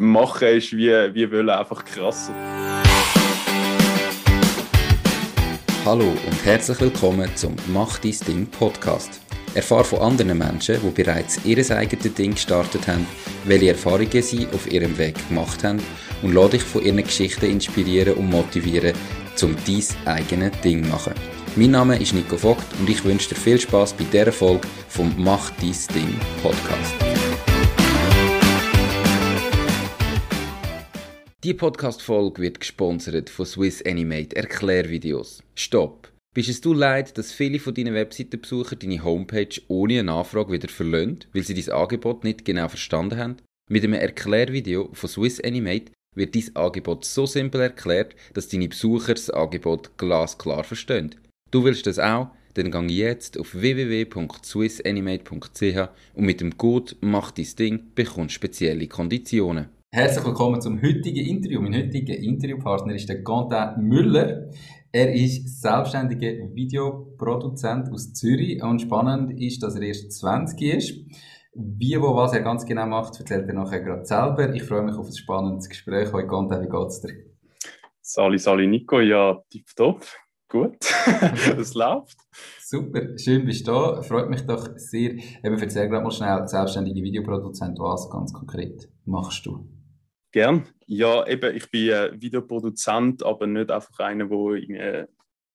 machen ist wie, wie wollen, einfach krasser. Hallo und herzlich willkommen zum Mach dein Ding Podcast. Erfahre von anderen Menschen, die bereits ihr eigenes Ding gestartet haben, welche Erfahrungen sie auf ihrem Weg gemacht haben und lade dich von ihren Geschichten inspirieren und motivieren, um dein eigenes Ding zu machen. Mein Name ist Nico Vogt und ich wünsche dir viel Spaß bei dieser Folge vom Mach dein Ding Podcast. Die Podcast-Folge wird gesponsert von Swiss Animate Erklärvideos. Stopp! Bist es du leid, dass viele von deinen Webseitenbesucher deine Homepage ohne eine Anfrage wieder verlöhnt, weil sie dein Angebot nicht genau verstanden haben? Mit einem Erklärvideo von Swiss Animate wird dein Angebot so simpel erklärt, dass deine Besucher das Angebot glasklar verstehen. Du willst das auch? Dann gang jetzt auf www.swissanimate.ch und mit dem Code «Mach dein Ding» bekommst spezielle Konditionen. Herzlich willkommen zum heutigen Interview. Mein heutiger Interviewpartner ist der Quentin Müller. Er ist selbstständiger Videoproduzent aus Zürich und spannend ist, dass er erst 20 ist. Wie, wo, was er ganz genau macht, erzählt er nachher gerade selber. Ich freue mich auf ein spannendes Gespräch. Heute Quentin, wie geht's dir? Sali, Sali, Nico, ja, tipptopp. Gut, es läuft. Super, schön bist du da. Freut mich doch sehr. Eben, erzähl gerade mal schnell, selbstständige Videoproduzent, was ganz konkret machst du? Gern. Ja, eben, ich bin äh, Videoproduzent, aber nicht einfach einer, der äh,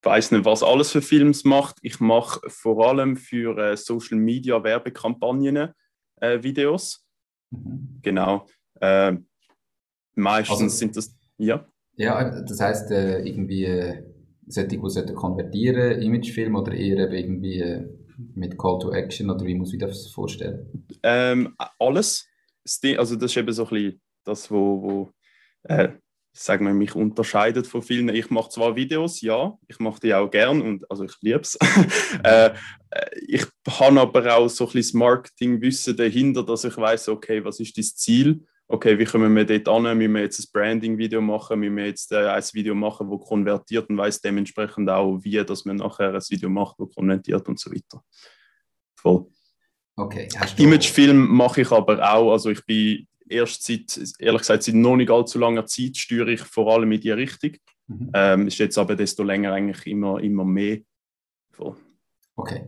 weiß nicht, was alles für Films macht. Ich mache vor allem für äh, Social Media Werbekampagnen äh, Videos. Mhm. Genau. Äh, meistens also, sind das, ja. Ja, das heißt äh, irgendwie solche, die sollten konvertieren, Imagefilm oder eher irgendwie äh, mit Call to Action oder wie muss ich das vorstellen? Ähm, alles. Also das ist eben so ein bisschen das, wo, wo äh, sagen wir, mich unterscheidet von vielen. Ich mache zwar Videos, ja, ich mache die auch gern und also ich liebe es. äh, ich habe aber auch so ein bisschen Marketingwissen dahinter, dass ich weiß, okay, was ist das Ziel? Okay, wie können wir dort an? Müssen wir jetzt ein Branding-Video machen? Müssen wir jetzt äh, ein Video machen, das konvertiert und weiß dementsprechend auch, wie dass man nachher ein Video macht, das konvertiert und so weiter. Voll. Okay. Imagefilm mache ich aber auch. Also ich bin erst seit, ehrlich gesagt, seit noch nicht allzu langer Zeit steuere ich vor allem in die Richtung. Mhm. Ähm, ist jetzt aber desto länger eigentlich immer, immer mehr. Voll. Okay.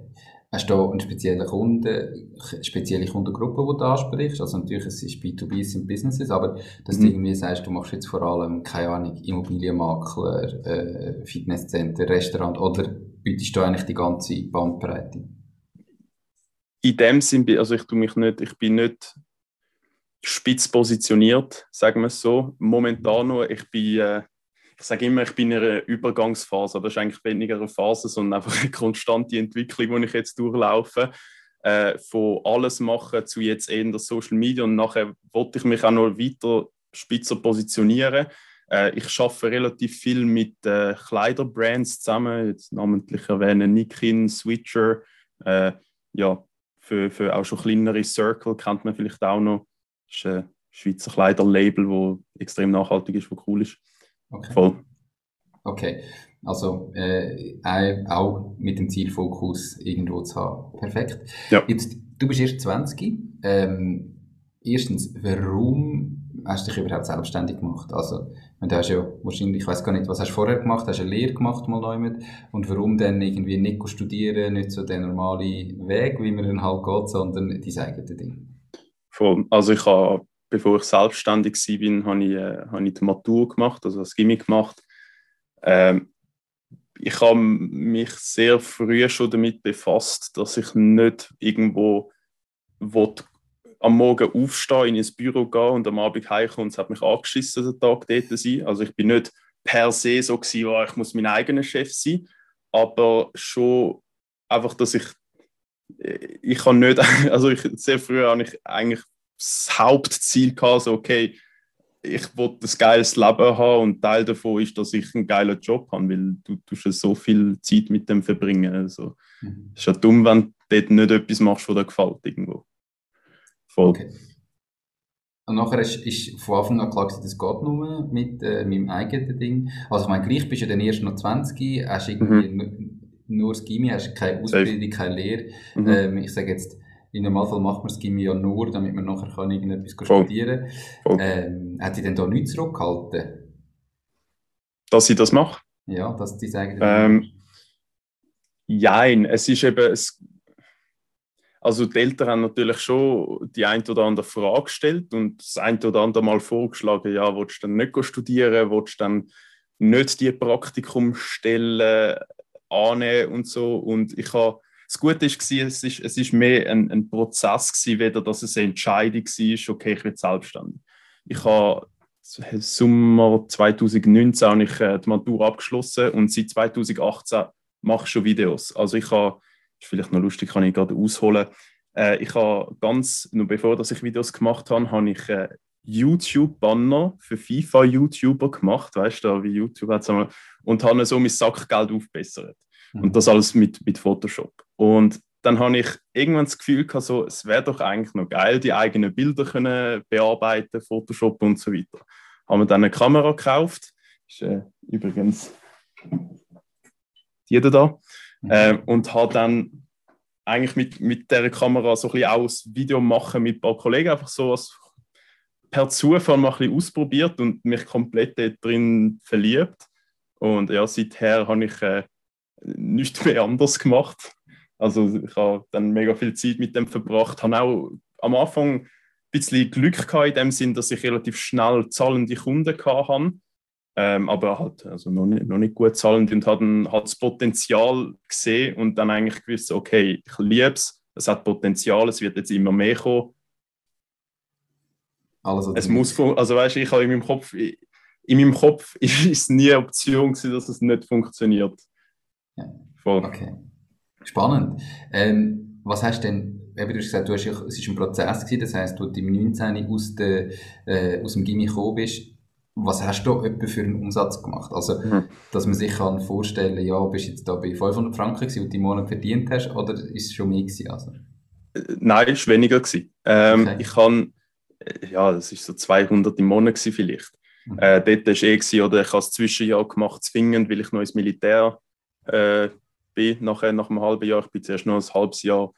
Hast du eine spezielle Kunden, spezielle Kundengruppe, die du ansprichst? Also natürlich, es ist B2B, es sind Businesses, aber dass mhm. du irgendwie sagst, du machst jetzt vor allem, keine Ahnung, Immobilienmakler, äh, Fitnesscenter, Restaurant oder bietest du eigentlich die ganze Bandbreite? In dem Sinn, also ich tue mich nicht, ich bin nicht spitz positioniert, sagen wir es so. Momentan noch, ich bin, äh, ich sage immer, ich bin in einer Übergangsphase, das ist eigentlich weniger eine Phase, sondern einfach eine konstante Entwicklung, die ich jetzt durchlaufe. Äh, von alles machen zu jetzt in der Social Media und nachher wollte ich mich auch noch weiter spitzer positionieren. Äh, ich arbeite relativ viel mit äh, Kleiderbrands zusammen, jetzt namentlich erwähnen Nikin, Switcher, äh, ja, für, für auch schon kleinere Circle kennt man vielleicht auch noch. Das ist ein Schweizer Kleiderlabel, das extrem nachhaltig ist, das cool ist. Okay. Voll. Okay, also äh, auch mit dem Zielfokus irgendwo zu haben. Perfekt. Ja. Jetzt, du bist erst 20. Ähm, erstens, warum hast du dich überhaupt selbstständig gemacht? Also, du hast ja wahrscheinlich, ich weiß gar nicht, was hast du vorher gemacht, hast du eine Lehre gemacht mal neu mit und warum dann irgendwie nicht studieren, nicht so der normale Weg, wie man dann halt geht, sondern dein eigenes Ding? Voll. Also ich habe, bevor ich selbstständig war, habe ich, äh, habe ich die Matur gemacht, also das Gimmick gemacht. Ähm, ich habe mich sehr früh schon damit befasst, dass ich nicht irgendwo will, am Morgen aufstehen, in ins Büro gehen und am Abend heimkommen und es hat mich angeschissen, den Tag dort sein. Also ich bin nicht per se so gewesen, oh, ich muss mein eigener Chef sein, aber schon einfach, dass ich ich kann nicht, also ich, sehr früh habe ich eigentlich das Hauptziel gehabt, so, okay, ich will ein geiles Leben haben und Teil davon ist, dass ich einen geilen Job habe, weil du tust so viel Zeit mit dem verbringen. Also, mhm. Es ist ja dumm, wenn du dort nicht etwas machst, was dir gefällt irgendwo. Voll. Okay. Und nachher ist, ist von Anfang an klar, das geht nur mit äh, meinem eigenen Ding. Also ich meine, gleich bist du dann erst noch 20, hast irgendwie mhm nur das Gimmi, hast keine Ausbildung, keine Lehre. Mhm. Ähm, ich sage jetzt, im Normalfall macht man das Gimmi ja nur, damit man nachher kann irgendetwas Voll. studieren kann. Ähm, hat dich denn da nichts zurückgehalten? Dass ich das mache? Ja, dass die sagen. Ähm, Jein, es ist eben, es, also die Eltern haben natürlich schon die ein oder andere Frage gestellt und das ein oder andere Mal vorgeschlagen, ja, willst du dann nicht studieren, willst du dann nicht die Praktikumstellen annehmen und so und ich habe das Gute war, es ist, es ist mehr ein, ein Prozess gewesen, weder dass es eine Entscheidung war, okay, ich werde selbstständig. Ich habe im Sommer 2019 habe ich äh, die Matur abgeschlossen und seit 2018 mache ich schon Videos. Also ich habe, ist vielleicht noch lustig, kann ich gerade ausholen. Äh, ich habe ganz, noch bevor dass ich Videos gemacht habe, habe ich äh, YouTube-Banner für FIFA-YouTuber gemacht, weißt du, wie YouTube hat und habe so mein Sackgeld aufbessert. Mhm. Und das alles mit, mit Photoshop. Und dann habe ich irgendwann das Gefühl gehabt, so, es wäre doch eigentlich noch geil, die eigenen Bilder können bearbeiten, Photoshop und so weiter. Haben wir dann eine Kamera gekauft. Ist äh, übrigens die da. Äh, und habe dann eigentlich mit, mit der Kamera so ein bisschen auch das Video machen mit ein paar Kollegen, einfach so als per Zufall mal ein ausprobiert und mich komplett drin verliebt. Und ja, seither habe ich äh, nichts mehr anders gemacht. Also ich habe dann mega viel Zeit mit dem verbracht, habe auch am Anfang ein bisschen Glück gehabt in dem Sinn, dass ich relativ schnell zahlende Kunden hatte. Ähm, aber halt also noch, nicht, noch nicht gut zahlend und hat, hat das Potenzial gesehen und dann eigentlich gewusst, okay, ich liebe es, es hat Potenzial, es wird jetzt immer mehr kommen. Alles es muss, also weißt du, ich habe in meinem Kopf, in meinem Kopf ist es nie eine Option gewesen, dass es nicht funktioniert. Ja. Voll. Okay. Spannend. Ähm, was hast du denn, eben, du hast gesagt, du hast, es war ein Prozess gewesen, das heisst, du im 19. aus, der, äh, aus dem Gimmi gekommen bist, was hast du etwa für einen Umsatz gemacht? Also, mhm. dass man sich kann vorstellen, ja, bist du jetzt da bei 500 Franken gewesen, und die Monat verdient hast, oder ist es schon mehr gewesen? Also? Äh, nein, es war weniger gewesen. Ähm, okay. Ich kann, äh, ja, das ist so 200 im Monat vielleicht. Mhm. Äh, dort war es eh gewesen, oder ich habe es Zwischenjahr gemacht, zwingend, weil ich noch ins Militär äh, bin, nachher, nach einem halben Jahr. Ich bin zuerst noch ein halbes Jahr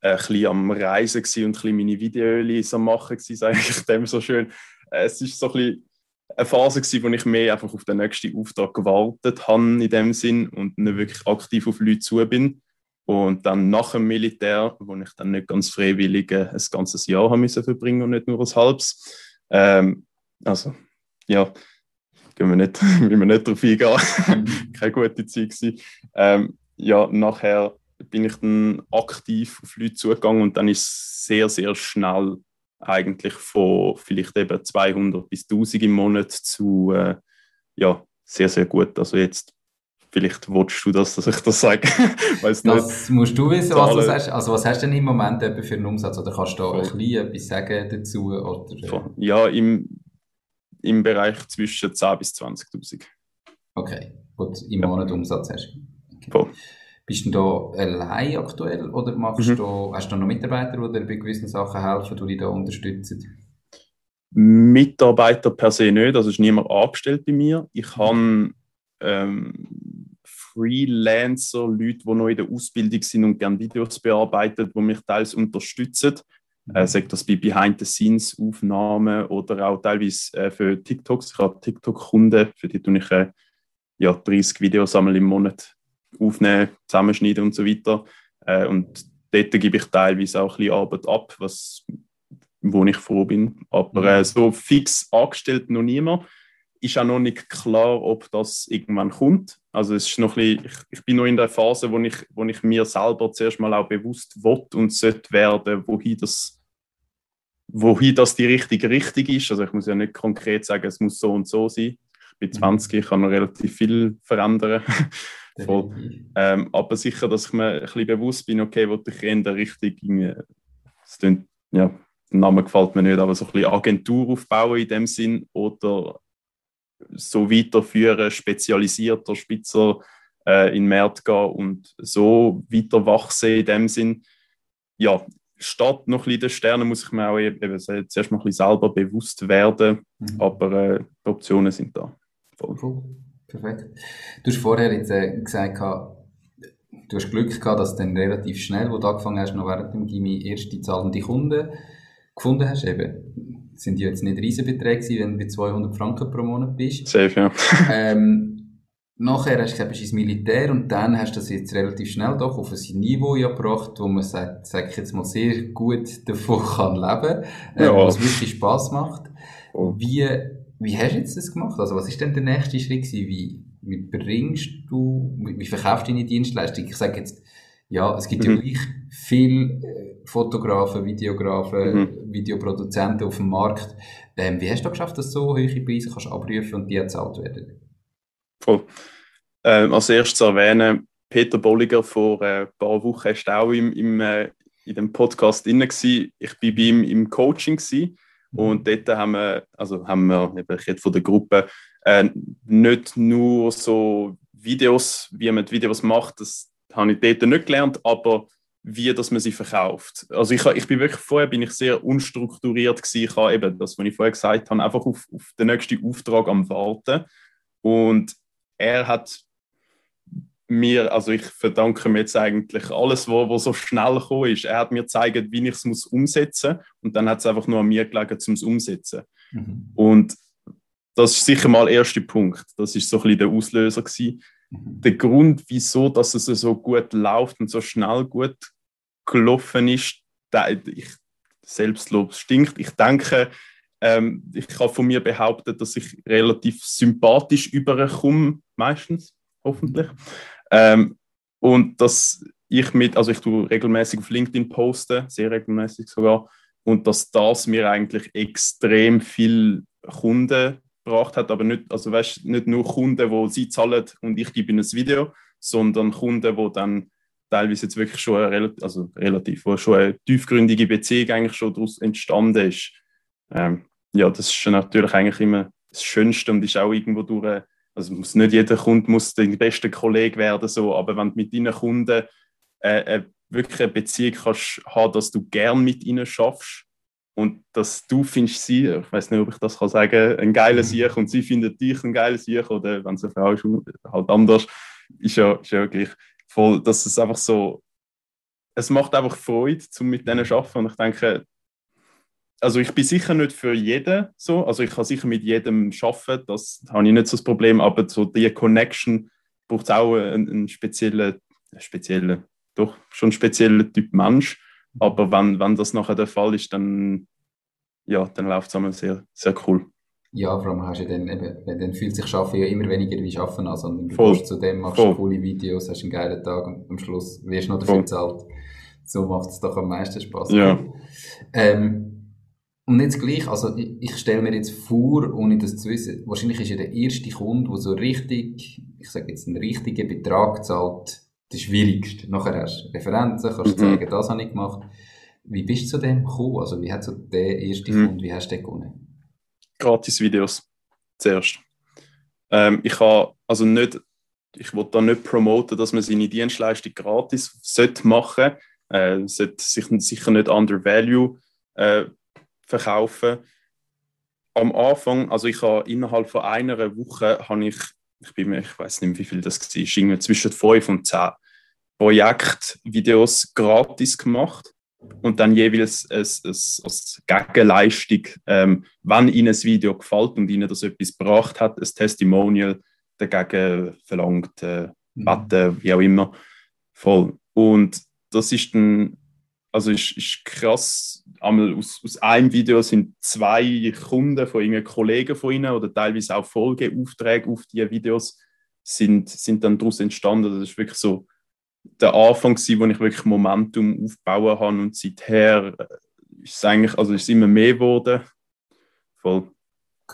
äh, ein bisschen am Reisen gewesen und ein bisschen meine Videos am Machen gewesen, sage ich dem so schön. Äh, es ist so ein bisschen eine Phase gewesen, wo ich mehr einfach auf den nächsten Auftrag gewartet habe in dem Sinn und nicht wirklich aktiv auf Leute zu bin. Und dann nach dem Militär, wo ich dann nicht ganz freiwillig äh, ein ganzes Jahr haben müssen verbringen und nicht nur ein halbes. Ähm, also, ja, gehen wir nicht, will wir nicht darauf eingehen. Keine gute Zeit gewesen. Ähm, ja, nachher bin ich dann aktiv auf Leute zugegangen und dann ist es sehr, sehr schnell eigentlich von vielleicht eben 200 bis 1000 im Monat zu äh, ja, sehr, sehr gut. Also jetzt, vielleicht willst du das, dass ich das sage. Das nicht. musst du wissen, was du sagst. Also was hast du denn im Moment für einen Umsatz? Oder kannst du da ein bisschen etwas sagen dazu? Oder? Ja, im, im Bereich zwischen 10.000 bis 20.000. Okay, gut, im ja. Monat Umsatz hast du. Okay. Bist du da allein aktuell oder machst mhm. du, hast du noch Mitarbeiter, die dir bei gewissen Sachen helfen, die dich da unterstützen? Mitarbeiter per se nicht, also ist niemand angestellt bei mir. Ich habe ähm, Freelancer, Leute, die noch in der Ausbildung sind und gerne Videos bearbeiten, die mich teils unterstützen. Mhm. Äh, sagt das bei Behind-the-Scenes-Aufnahmen oder auch teilweise äh, für TikToks. Ich habe TikTok-Kunden, für die tue ich äh, ja, 30 Videos einmal im Monat aufnehmen, zusammenschneiden und so weiter. Äh, und dort gebe ich teilweise auch ein bisschen Arbeit ab, was, wo ich froh bin. Aber mhm. äh, so fix angestellt noch niemand. Ist auch noch nicht klar, ob das irgendwann kommt. Also es ist noch ein bisschen, ich, ich bin noch in der Phase, wo ich, wo ich mir selber zuerst mal auch bewusst will und sollte werden, wohin das, wohin das die richtige Richtung ist. Also ich muss ja nicht konkret sagen, es muss so und so sein. Ich bin 20, mhm. ich kann noch relativ viel verändern. Ähm, aber sicher, dass ich mir ein bisschen bewusst bin, okay, wo ich in der Richtung, es klingt, ja, der Name gefällt mir nicht, aber so ein bisschen Agentur aufbauen in dem Sinn oder so weiterführen, spezialisierter, spitzer äh, in den Markt gehen und so weiter wachsen in dem Sinn. Ja, statt noch ein bisschen den Sternen muss ich mir auch eben zuerst mal ein bisschen selber bewusst werden, mhm. aber äh, die Optionen sind da. Voll. Cool. Perfekt. Du hast vorher jetzt äh, gesagt, du hast Glück gehabt, dass du dann relativ schnell, wo du angefangen hast, noch während dem Gimmi erste zahlende Kunden gefunden hast. Eben, sind ja jetzt nicht Riesenbeträge wenn du bei 200 Franken pro Monat bist. Safe, ja. ähm, nachher hast du gesagt, bist ins Militär und dann hast du das jetzt relativ schnell doch auf ein Niveau gebracht, wo man sagt, sag ich jetzt mal, sehr gut davon kann leben, äh, ja. was wirklich Spass macht. Oh. Wie, wie hast du jetzt das gemacht? Also was ist denn der nächste Schritt gewesen? Wie, wie bringst du, wie verkaufst du deine Dienstleistung? Ich sage jetzt, ja, es gibt mhm. ja gleich viele äh, Fotografen, Videografen, mhm. Videoproduzenten auf dem Markt. Ähm, wie hast du geschafft, dass du so hohe Preise kannst abrufen und die gezahlt werden? Voll. Ähm, als erstes erwähnen, Peter Bolliger vor äh, ein paar Wochen war auch im, im, äh, in dem Podcast drin. Gewesen. Ich war bei ihm im Coaching gewesen, mhm. und dort haben wir, also haben wir ich rede von der Gruppe, äh, nicht nur so Videos, wie man Videos macht, das habe ich dort nicht gelernt, aber wie dass man sie verkauft. Also ich, ich bin wirklich vorher bin ich sehr unstrukturiert gewesen. Ich habe eben das, was ich vorher gesagt habe, einfach auf, auf den nächsten Auftrag am warten. Und er hat mir, also ich verdanke mir jetzt eigentlich alles, was, was so schnell gekommen ist. Er hat mir gezeigt, wie ich es umsetzen muss und dann hat es einfach nur an mir gelegen, um es umzusetzen. Mhm. Und das ist sicher mal der erste Punkt. Das ist so ein bisschen der Auslöser gewesen. Mhm. Der Grund, wieso dass es so gut läuft und so schnell gut gelaufen ist, ich, Selbstlob stinkt. Ich denke, ähm, ich kann von mir behaupten, dass ich relativ sympathisch überkomme, meistens, hoffentlich. Ähm, und dass ich mit, also ich tue regelmäßig auf LinkedIn posten, sehr regelmäßig sogar, und dass das mir eigentlich extrem viel Kunden gebracht hat, aber nicht, also weißt, nicht nur Kunden, wo sie zahlen und ich gebe ihnen ein Video, sondern Kunden, wo dann teilweise jetzt wirklich schon eine, also relativ, wo schon eine tiefgründige Beziehung eigentlich schon daraus entstanden ist. Ähm, ja, das ist natürlich eigentlich immer das Schönste und ist auch irgendwo durch, also muss nicht jeder Kunde muss der beste Kollege werden, so, aber wenn du mit deinen Kunden äh, äh, wirklich eine Beziehung kannst haben, dass du gern mit ihnen schaffst und dass du findest sie, ich weiß nicht, ob ich das kann sagen, ein geiler mhm. Sieg und sie findet dich ein geiler Sieg oder wenn es eine Frau ist, halt anders, ist ja, ist ja gleich voll, dass es einfach so, es macht einfach Freude, zum mit denen zu arbeiten. Und ich denke, also ich bin sicher nicht für jeden so, also ich kann sicher mit jedem arbeiten, das habe ich nicht so das Problem, aber so die Connection braucht auch einen, einen speziellen, speziellen, doch schon speziellen Typ Mensch, aber wenn, wenn das nachher der Fall ist, dann, ja, dann läuft es einmal sehr, sehr cool. Ja, vor allem hast du dann eben, dann fühlt sich Schaffen ja immer weniger wie Schaffen an, sondern du Voll. zu dem, machst Voll. coole Videos, hast einen geilen Tag und am Schluss wirst du noch dafür bezahlt. So macht es doch am meisten Spaß. Ja. Ähm, und jetzt gleich, also ich, ich stelle mir jetzt vor, ohne das zu wissen, wahrscheinlich ist ja der erste Kunde, der so richtig, ich sage jetzt einen richtigen Betrag zahlt, der schwierigste. Nachher hast du Referenzen, kannst du mhm. sagen, das habe ich gemacht. Wie bist du zu dem gekommen? Also wie hat so der erste mhm. Kunde, wie hast du den gewonnen? Gratis-Videos zuerst. Ähm, ich habe also nicht, ich will da nicht promoten, dass man seine Dienstleistung gratis sollte machen äh, sollte sich sicher nicht under value äh, verkaufen. Am Anfang, also ich habe innerhalb von einer Woche, habe ich, ich bin mir, ich weiß nicht, wie viel das war, irgendwie zwischen fünf und zehn Projektvideos gratis gemacht und dann jeweils als, als, als Gegenleistung, ähm, wenn Ihnen das Video gefällt und Ihnen das etwas gebracht hat, ein Testimonial dagegen verlangt, äh, mhm. wie auch immer. Voll. Und das ist dann, also ist, ist krass, einmal aus, aus einem Video sind zwei Kunden von ihnen, Kollegen von ihnen oder teilweise auch Folgeaufträge auf diese Videos sind, sind dann daraus entstanden. Das ist wirklich so der Anfang, gewesen, wo ich wirklich Momentum aufbauen habe und seither äh, ist es eigentlich, also ist es immer mehr geworden. Voll.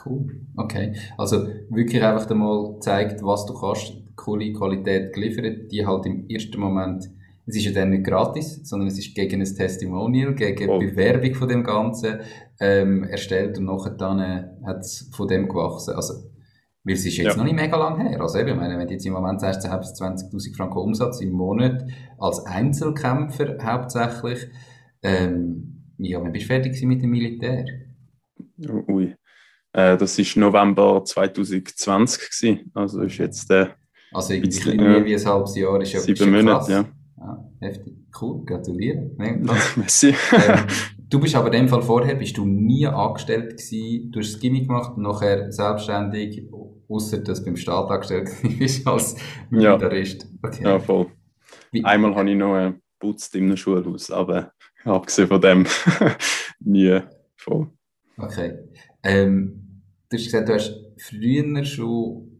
Cool, okay. Also wirklich einfach einmal gezeigt, was du kannst, coole Qualität geliefert, die halt im ersten Moment, es ist ja dann nicht gratis, sondern es ist gegen ein Testimonial, gegen oh. Bewerbung von dem Ganzen ähm, erstellt und nachher dann äh, hat es von dem gewachsen. Also weil es ist jetzt ja. noch nicht mega lang her. Also eben, ich meine, wenn du jetzt im Moment sagst, du hast 20.000 Franken Umsatz im Monat als Einzelkämpfer hauptsächlich, ähm, ja, wann bist du fertig mit dem Militär? Ui, äh, das war November 2020 gewesen. Also ist jetzt, äh, Also irgendwie mehr wie ein halbes Jahr ist ja Sieben Monate, ja. Ja. Heftig. Cool, gratuliere. Messi. ähm, du bist aber in dem Fall vorher, bist du nie angestellt gewesen, du hast das Gimmick gemacht, nachher selbstständig, außer dass du beim Staat angestellt bist als Militarist. Ja, okay. ja voll. Wie, Einmal habe ich noch geputzt in einem Schulhaus, aber abgesehen von dem nie voll. Okay. Ähm, du hast gesagt, du hast früher schon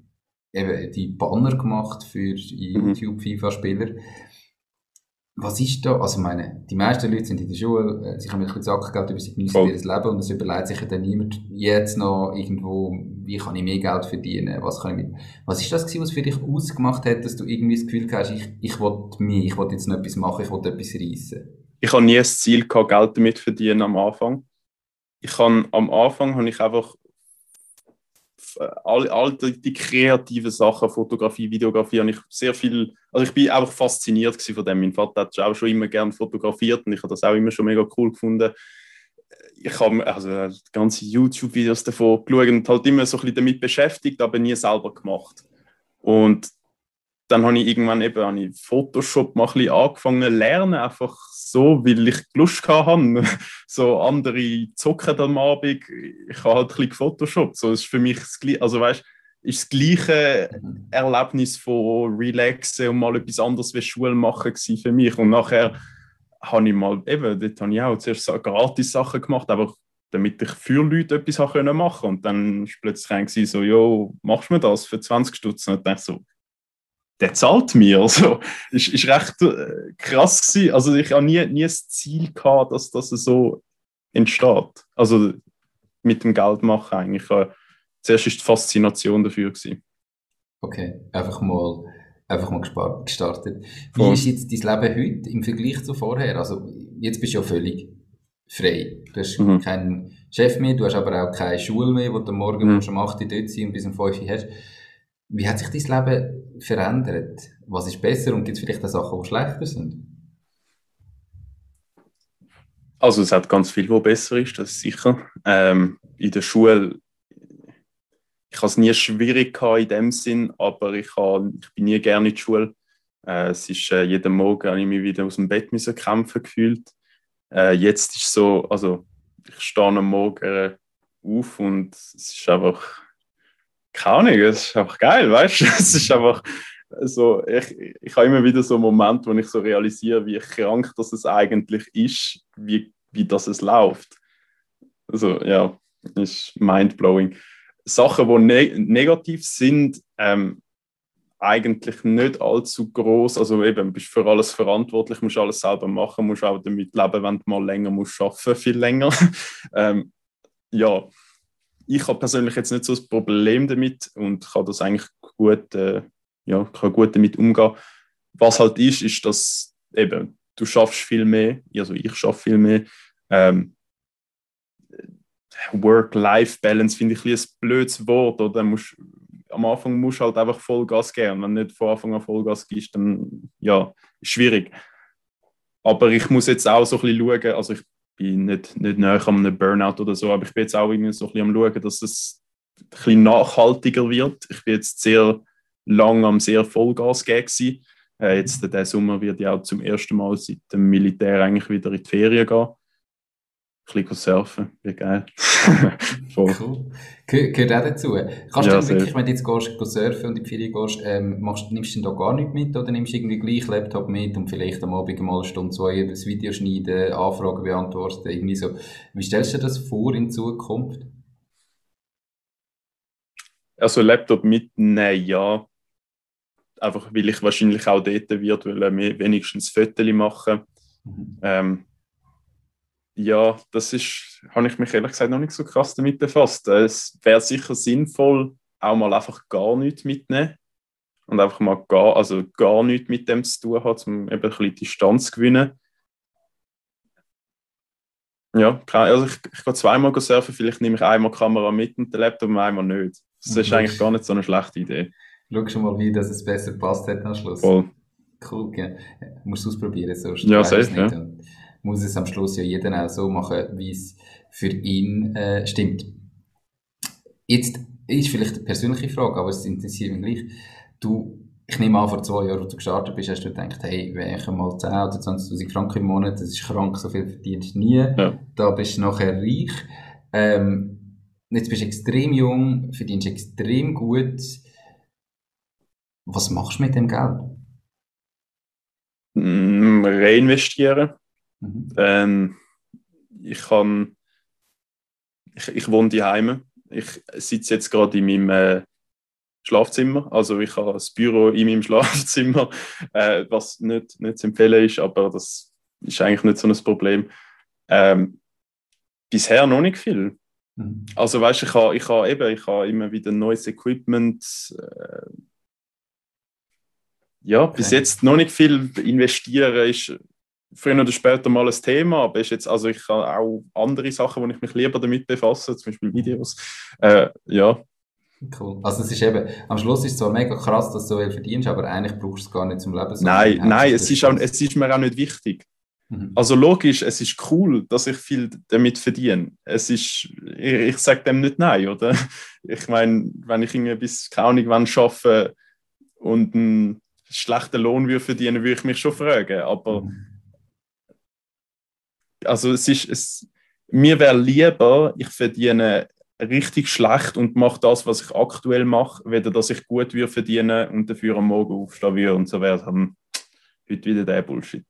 eben die Banner gemacht für mhm. YouTube-FIFA-Spieler. Was ist da, also meine, die meisten Leute sind in der Schule, äh, sie haben ein bisschen Sackgeld über sich genießen ihr Leben und es überlegt sich ja dann niemand jetzt noch irgendwo, wie kann ich mehr Geld verdienen, was kann ich mit, was ist das gewesen, was für dich ausgemacht hat, dass du irgendwie das Gefühl hast, ich, ich will mehr, ich will jetzt noch etwas machen, ich will etwas reissen? Ich habe nie das Ziel gehabt, Geld damit verdienen am Anfang. Ich kann, am Anfang habe ich einfach all, all die, die kreativen Sachen, Fotografie, Videografie, habe ich sehr viel, also ich bin einfach fasziniert von dem. Mein Vater hat auch schon immer gerne fotografiert und ich habe das auch immer schon mega cool gefunden. Ich habe also ganze YouTube-Videos davon geschaut und halt immer so ein bisschen damit beschäftigt, aber nie selber gemacht. Und dann habe ich irgendwann eben habe ich Photoshop mal ein bisschen angefangen zu lernen, einfach so, weil ich Lust hatte. so andere zocken am Abend, ich habe halt ein bisschen Photoshop. So ist für mich das gleiche, also weißt, ist das gleiche mhm. Erlebnis von relaxen und mal etwas anderes wie Schule machen für mich. Und nachher habe ich mal, eben, dort habe ich auch zuerst so gratis Sachen gemacht, einfach damit ich für Leute etwas machen konnte. Und dann war plötzlich so, jo, machst du mir das für 20 Stutz? Und dachte so, der zahlt mir. Also, ist, ist recht äh, krass gewesen. Also, ich habe nie, nie das Ziel gehabt, dass das so entsteht. Also, mit dem Geld machen eigentlich. Äh, zuerst war die Faszination dafür. Gewesen. Okay, einfach mal, einfach mal gestartet. Wie Voll. ist jetzt dein Leben heute im Vergleich zu vorher? Also, jetzt bist du ja völlig frei. Du hast mhm. keinen Chef mehr, du hast aber auch keine Schule mehr, wo du morgen mhm. um 8 Uhr dort sein und bis um 5 Uhr hast. Wie hat sich dein Leben verändert? Was ist besser und gibt es vielleicht auch Sachen, die schlechter sind? Also es hat ganz viel, was besser ist, das ist sicher. Ähm, in der Schule, ich habe es nie schwierig gehabt in dem Sinn, aber ich, habe, ich bin nie gerne in die Schule. Äh, es ist äh, jeden Morgen habe ich mich wieder aus dem Bett müssen kämpfen gefühlt. Äh, jetzt ist so, also ich stehe am Morgen auf und es ist einfach keine Ahnung, es ist einfach geil, weißt du? Es ist einfach so, ich, ich habe immer wieder so Momente, wo ich so realisiere, wie krank das es eigentlich ist, wie, wie das es läuft. Also ja, ist mindblowing. Sachen, die ne negativ sind, ähm, eigentlich nicht allzu groß. Also eben, bist für alles verantwortlich, musst alles selber machen, musst auch damit leben, wenn du mal länger musst arbeiten, viel länger. ähm, ja, ich habe persönlich jetzt nicht so das Problem damit und kann das eigentlich gut, äh, ja, kann gut damit umgehen. Was halt ist, ist, dass eben, du schaffst viel mehr, also ich schaffe viel mehr. Ähm, Work-Life-Balance finde ich ein, ein blödes Wort. Oder musst, am Anfang musst du halt einfach Vollgas geben. Wenn du nicht von Anfang an Vollgas gibst, dann ja, ist schwierig. Aber ich muss jetzt auch so ein bisschen schauen, also ich bin nicht, nicht näher an einem Burnout oder so, aber ich bin jetzt auch irgendwie so ein bisschen am schauen, dass es ein bisschen nachhaltiger wird. Ich bin jetzt sehr lang am sehr Vollgas gehen. Äh, jetzt der Sommer wird ja auch zum ersten Mal seit dem Militär eigentlich wieder in die Ferien gehen bisschen surfen, wie geil. Voll. Cool. Ge gehört auch dazu. Kannst ja, du wirklich, wenn du jetzt gehst, surfen und in die Ferien gehst, ähm, machst, nimmst du denn da gar nichts mit oder nimmst du irgendwie gleich Laptop mit und vielleicht am Abend mal eine Stunde, zwei das Video schneiden, Anfragen beantworten, irgendwie so. Wie stellst du dir das vor in Zukunft? Also Laptop mitnehmen, ja. Einfach, weil ich wahrscheinlich auch dort wird, weil wir wenigstens Fotos machen. Mhm. Ähm, ja, das ist, habe ich mich ehrlich gesagt noch nicht so krass damit befasst. Es wäre sicher sinnvoll, auch mal einfach gar nichts mitnehmen und einfach mal gar, also gar nichts mit dem zu tun haben, um eben ein bisschen Distanz zu gewinnen. Ja, also ich, ich gehe zweimal surfen, vielleicht nehme ich einmal die Kamera mit und den Laptop und einmal nicht. Das ist eigentlich gar nicht so eine schlechte Idee. Schau schon mal, wie dass es besser passt hat am Schluss. Voll. Cool, ja. Musst du ausprobieren, sonst ja, safe, ja muss es am Schluss ja jeder auch so machen, wie es für ihn äh, stimmt. Jetzt ist vielleicht eine persönliche Frage, aber es interessiert mich gleich. Du ich nehme an, vor zwei Jahren, als du gestartet bist, hast du gedacht, hey, wenn ich mal 10 oder 20.000 Franken im Monat, das ist krank, so viel verdienst du nie. Ja. Da bist du nachher reich. Ähm, jetzt bist du extrem jung, verdienst extrem gut. Was machst du mit dem Geld? Mm, reinvestieren. Mhm. Ähm, ich kann, ich, ich wohne daheim. Ich sitze jetzt gerade in meinem äh, Schlafzimmer. Also ich habe das Büro in meinem Schlafzimmer, äh, was nicht, nicht zu empfehlen ist, aber das ist eigentlich nicht so ein Problem. Ähm, bisher noch nicht viel. Mhm. Also weißt ich habe ich ha eben, ich habe immer wieder neues Equipment. Äh, ja, okay. bis jetzt noch nicht viel investieren ist früher oder später mal ein Thema, aber ist jetzt, also ich habe auch andere Sachen, wo ich mich lieber damit befasse, zum Beispiel Videos. Äh, ja, Cool. Also es ist eben, am Schluss ist es zwar mega krass, dass du so viel verdienst, aber eigentlich brauchst du es gar nicht zum Leben. Nein, nein, es ist, auch, es ist mir auch nicht wichtig. Mhm. Also logisch, es ist cool, dass ich viel damit verdiene. Es ist, ich, ich sage dem nicht nein, oder? Ich meine, wenn ich irgendwie bis keine Ahnung wann arbeite und einen schlechten Lohn würde verdienen, würde ich mich schon fragen. Aber mhm. Also es ist, es, mir wäre lieber, ich verdiene richtig schlecht und mache das, was ich aktuell mache, weder dass ich gut würde verdienen und dafür am Morgen aufstehen würde und so wäre dann heute wieder der Bullshit.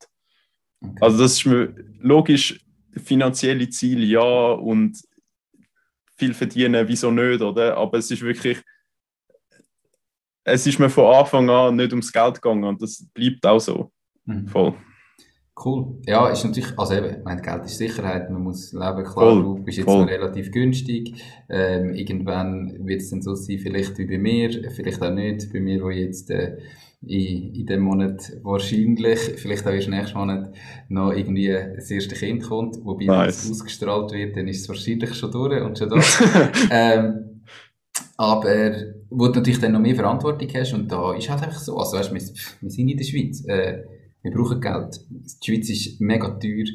Okay. Also das ist mir logisch, finanzielle Ziel ja und viel verdienen, wieso nicht, oder? Aber es ist wirklich, es ist mir von Anfang an nicht ums Geld gegangen und das bleibt auch so. Mhm. Voll. Cool. Ja, ist natürlich, also eben, mein Geld ist Sicherheit, man muss leben, klar, voll, du bist jetzt voll. noch relativ günstig. Ähm, irgendwann wird es dann so sein, vielleicht wie bei mir, vielleicht auch nicht. Bei mir, wo jetzt äh, in, in dem Monat wahrscheinlich, vielleicht auch erst nächsten Monat, noch irgendwie das erste Kind kommt, wobei nice. es ausgestrahlt wird, dann ist es wahrscheinlich schon durch und schon da. ähm, aber wo du natürlich dann noch mehr Verantwortung hast und da ist halt einfach so, also weißt, wir, wir sind in der Schweiz, äh, wir brauchen Geld. Die Schweiz ist mega teuer.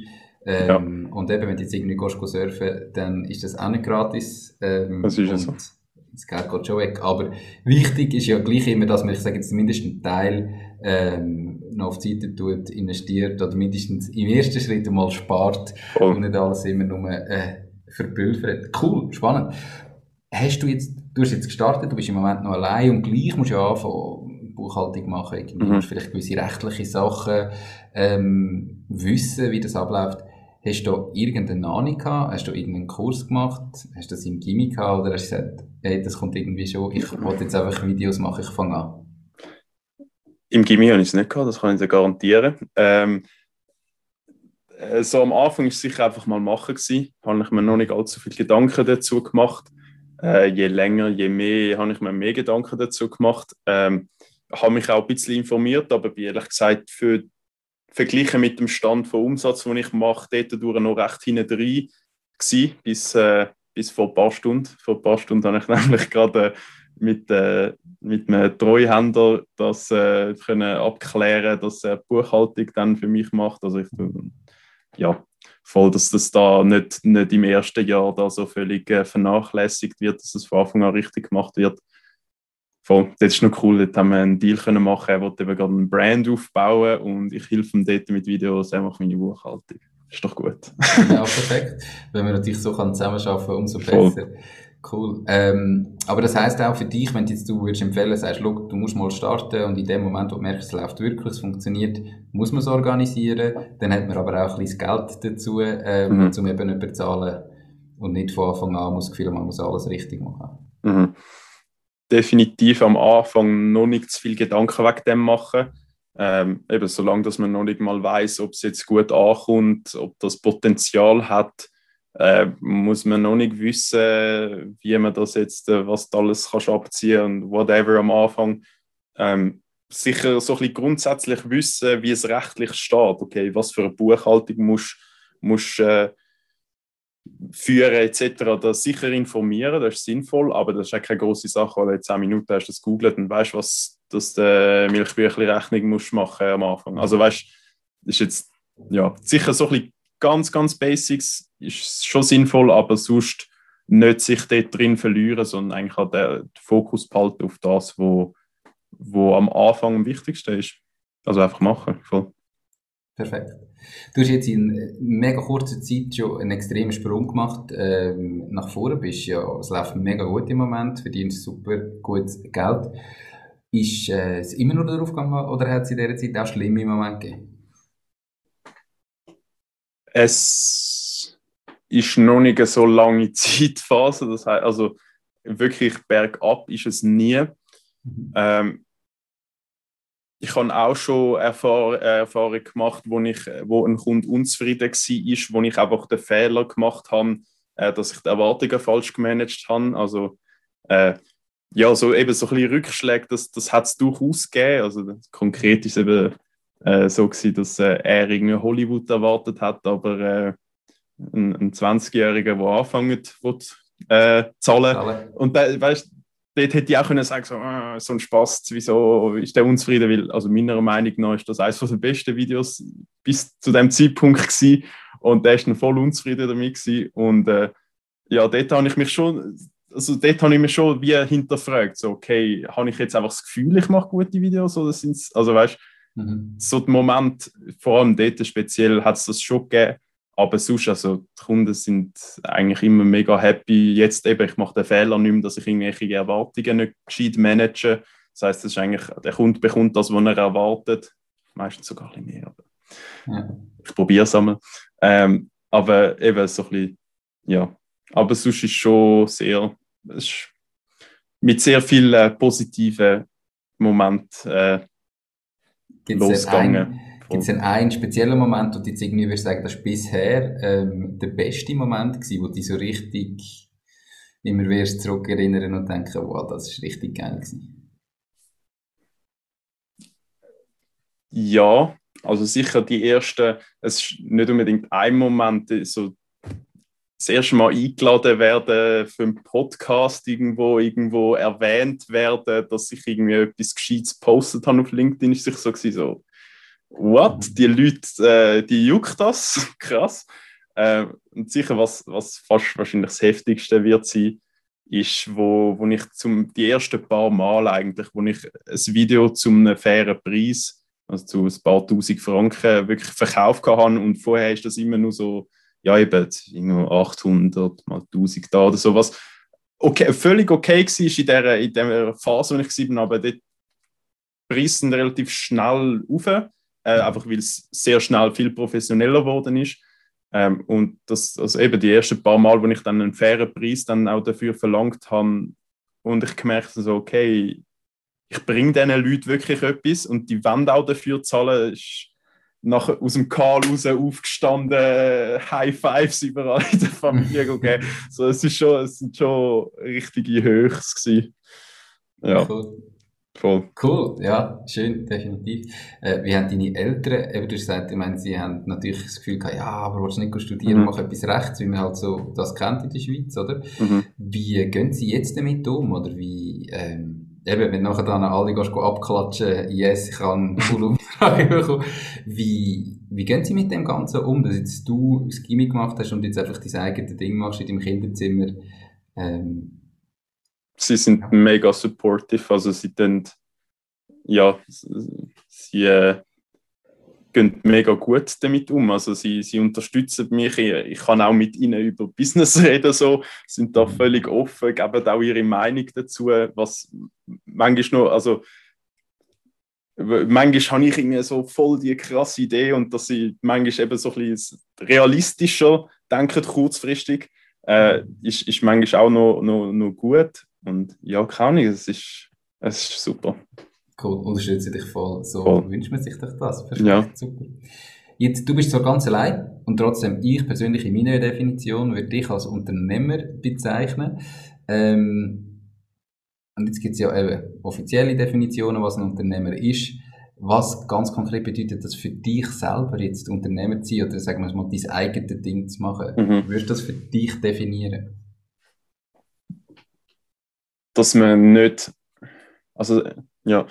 Ähm, ja. Und eben, wenn du jetzt irgendwie gehst, surfen dann ist das auch nicht gratis. Ähm, das ist ja so. Das Geld geht schon weg. Aber wichtig ist ja gleich immer, dass man, ich sage jetzt zumindest einen Teil ähm, noch auf die Seite tut, investiert oder mindestens im ersten Schritt einmal spart Voll. und nicht alles immer nur äh, verpulvert. Cool, spannend. Hast du jetzt, du hast jetzt gestartet, du bist im Moment noch allein und gleich musst du ja anfangen, Buchhaltung machen, du mhm. musst vielleicht gewisse rechtliche Sachen ähm, wissen, wie das abläuft. Hast du irgendeine Ahnung gehabt? Hast du irgendeinen Kurs gemacht? Hast du das im Gimmick gehabt? Oder hast du gesagt, hey, das kommt irgendwie schon, ich wollte jetzt einfach Videos machen, ich fange an? Im Gimmick habe ich es nicht gehabt, das kann ich dir garantieren. Ähm, äh, so am Anfang war es sicher einfach mal machen gewesen. Habe ich mir noch nicht allzu viele Gedanken dazu gemacht. Äh, je länger, je mehr habe ich mir mehr Gedanken dazu gemacht. Ähm, habe mich auch ein bisschen informiert, aber bin ehrlich gesagt für verglichen mit dem Stand von Umsatz, den ich mache, dort noch recht hinten drin gewesen, bis, äh, bis vor ein paar Stunden. Vor ein paar Stunden habe ich nämlich gerade mit, äh, mit einem Treuhänder das äh, können abklären, dass er Buchhaltung dann für mich macht. Also ich ja voll, dass das da nicht, nicht im ersten Jahr da so völlig äh, vernachlässigt wird, dass es von Anfang an richtig gemacht wird. Voll, das ist noch cool, dort haben wir einen Deal können machen er wollte eben gerade einen Brand aufbauen und ich helfe ihm dort mit Videos, einfach meine Buchhaltung. Ist doch gut. ja, perfekt. Wenn wir natürlich so kann zusammenarbeiten umso besser. Voll. Cool. Ähm, aber das heisst auch für dich, wenn jetzt du würdest empfehlen, sagst, look, du musst mal starten und in dem Moment, wo du merkst, es läuft wirklich, es funktioniert, muss man es organisieren. Dann hat man aber auch ein bisschen Geld dazu, ähm, mhm. um eben nicht bezahlen und nicht von Anfang an muss das Gefühl, man muss alles richtig machen. Mhm definitiv am Anfang noch nicht zu viel Gedanken wegen dem machen. Ähm, eben, solange dass man noch nicht mal weiß, ob es jetzt gut ankommt, ob das Potenzial hat, äh, muss man noch nicht wissen, wie man das jetzt, äh, was du alles kannst abziehen und whatever am Anfang. Ähm, sicher so ein bisschen grundsätzlich wissen, wie es rechtlich steht. Okay, was für eine Buchhaltung musst du äh, führen etc. Das sicher informieren, das ist sinnvoll, aber das ist auch keine große Sache, weil du in 10 Minuten hast das googelt und weißt, was das der Milchbüchli-Rechnung musst machen am Anfang. Also weißt, ist jetzt ja sicher so ein ganz, ganz Basics ist schon sinnvoll, aber sonst nicht sich dort drin verlieren, sondern eigentlich den Fokus behalten auf das, wo, wo am Anfang am wichtigsten ist. Also einfach machen. Voll. Perfekt. Du hast jetzt in mega kurzer Zeit schon einen extremen Sprung gemacht. Ähm, nach vorne bist ja, es läuft mega gut im Moment, verdienst super gut Geld. Ist äh, es immer nur darauf gegangen oder hat es in dieser Zeit auch schlimme Momente gegeben? Es ist noch nicht so lange Zeitphase. Das heißt, also wirklich bergab ist es nie. Mhm. Ähm, ich habe auch schon Erfahr Erfahrung gemacht, wo, ich, wo ein Kunde unzufrieden war, wo ich einfach den Fehler gemacht habe, äh, dass ich die Erwartungen falsch gemanagt habe. Also äh, ja, so eben so ein bisschen Rückschläge, das, das hat es durchaus gegeben. Also konkret ist es eben äh, so gewesen, dass äh, er irgendwie Hollywood erwartet hat, aber äh, ein, ein 20-Jähriger, der anfängt, will, äh, zahlen. zahlen. Und da, weißt, dort hätte ich auch können sagen so, ah, so ein Spaß, wieso ist der unzufrieden? Weil, also meiner Meinung nach ist das eines der besten Videos bis zu dem Zeitpunkt gewesen. und der ist dann voll unzufrieden damit gewesen. und äh, ja, dort habe ich mich schon, also dort habe ich mich schon wie hinterfragt, so okay, habe ich jetzt einfach das Gefühl, ich mache gute Videos oder sind also weißt, mhm. so der Moment, vor allem dort speziell, hat es das schon gegeben, aber sonst, also die Kunden sind eigentlich immer mega happy. Jetzt eben, ich mache den Fehler nicht mehr, dass ich irgendwelche Erwartungen nicht gescheit manage. Das heißt, das ist eigentlich, der Kunde bekommt das, was er erwartet. Meistens sogar ein bisschen mehr. Aber ja. Ich probiere es einmal. Ähm, aber eben so ein bisschen, ja. Aber sonst ist schon sehr, es ist mit sehr vielen positiven Momenten äh, losgegangen. Gibt es denn einen speziellen Moment, wo du jetzt irgendwie würdest sagen, das war bisher ähm, der beste Moment gewesen, wo du so richtig immer wirst zurückerinnern und denken, wow, das ist richtig geil gewesen? Ja, also sicher die ersten, es ist nicht unbedingt ein Moment, so das erste Mal eingeladen werden für einen Podcast irgendwo, irgendwo erwähnt werden, dass ich irgendwie etwas Gescheites postet habe auf LinkedIn, ist sich so so what? Die Leute, äh, die juckt das, krass. Äh, und sicher, was, was fast wahrscheinlich das Heftigste wird sein, ist, wo, wo ich zum, die ersten paar Mal eigentlich, wo ich ein Video zum einem fairen Preis, also zu ein paar tausend Franken, wirklich verkauft habe und vorher ist das immer nur so, ja eben, 800 mal 1000 da oder sowas. Okay, völlig okay war in dieser, in dieser Phase, wo ich war, aber die Preise sind relativ schnell rauf äh, einfach weil es sehr schnell viel professioneller geworden ist. Ähm, und das, also eben die ersten paar Mal, wo ich dann einen fairen Preis dann auch dafür verlangt habe und ich gemerkt habe, so, okay, ich bringe diesen Leuten wirklich etwas und die wollen auch dafür zahlen, ist nachher aus dem Karl raus aufgestanden, High Fives überall in der Familie okay. so, es, ist schon, es sind schon richtige Höchst gewesen. Ja. Cool. Voll. Cool, ja, schön, definitiv. Äh, wie haben deine Eltern, eben du hast gesagt, ich meine, sie haben natürlich das Gefühl gehabt, ja, aber willst du nicht studieren, mhm. mach etwas rechts, wie man halt so das kennt in der Schweiz, oder? Mhm. Wie gehen sie jetzt damit um, oder wie, ähm, eben, wenn nachher dann alle gehst, abklatschen, yes, ich kann cool Umfrage bekommen, wie, wie gehen sie mit dem Ganzen um, dass jetzt du das Gimmick gemacht hast und jetzt einfach dein eigenes Ding machst in deinem Kinderzimmer, ähm, sie sind mega supportive, also sie tun, ja, sie äh, gehen mega gut damit um, also sie, sie unterstützen mich, ich, ich kann auch mit ihnen über Business reden, so, sind da mhm. völlig offen, geben auch ihre Meinung dazu, was manchmal noch, also manchmal habe ich irgendwie so voll die krasse Idee und dass sie manchmal eben so ein bisschen realistischer denken, kurzfristig, äh, mhm. ist, ist manchmal auch noch, noch, noch gut. Und ja, keine Ahnung, es ist, es ist super. Cool, unterstütze dich voll. So voll. wünscht man sich doch das. Verstehe. Ja. Super. Jetzt, du bist zwar ganz allein und trotzdem, ich persönlich in meiner Definition würde dich als Unternehmer bezeichnen. Ähm, und jetzt gibt es ja eben offizielle Definitionen, was ein Unternehmer ist. Was ganz konkret bedeutet das für dich selber, jetzt Unternehmer zu sein oder sagen wir mal, dein eigenes Ding zu machen? Mhm. Würdest du das für dich definieren? Dass man nicht, also ja,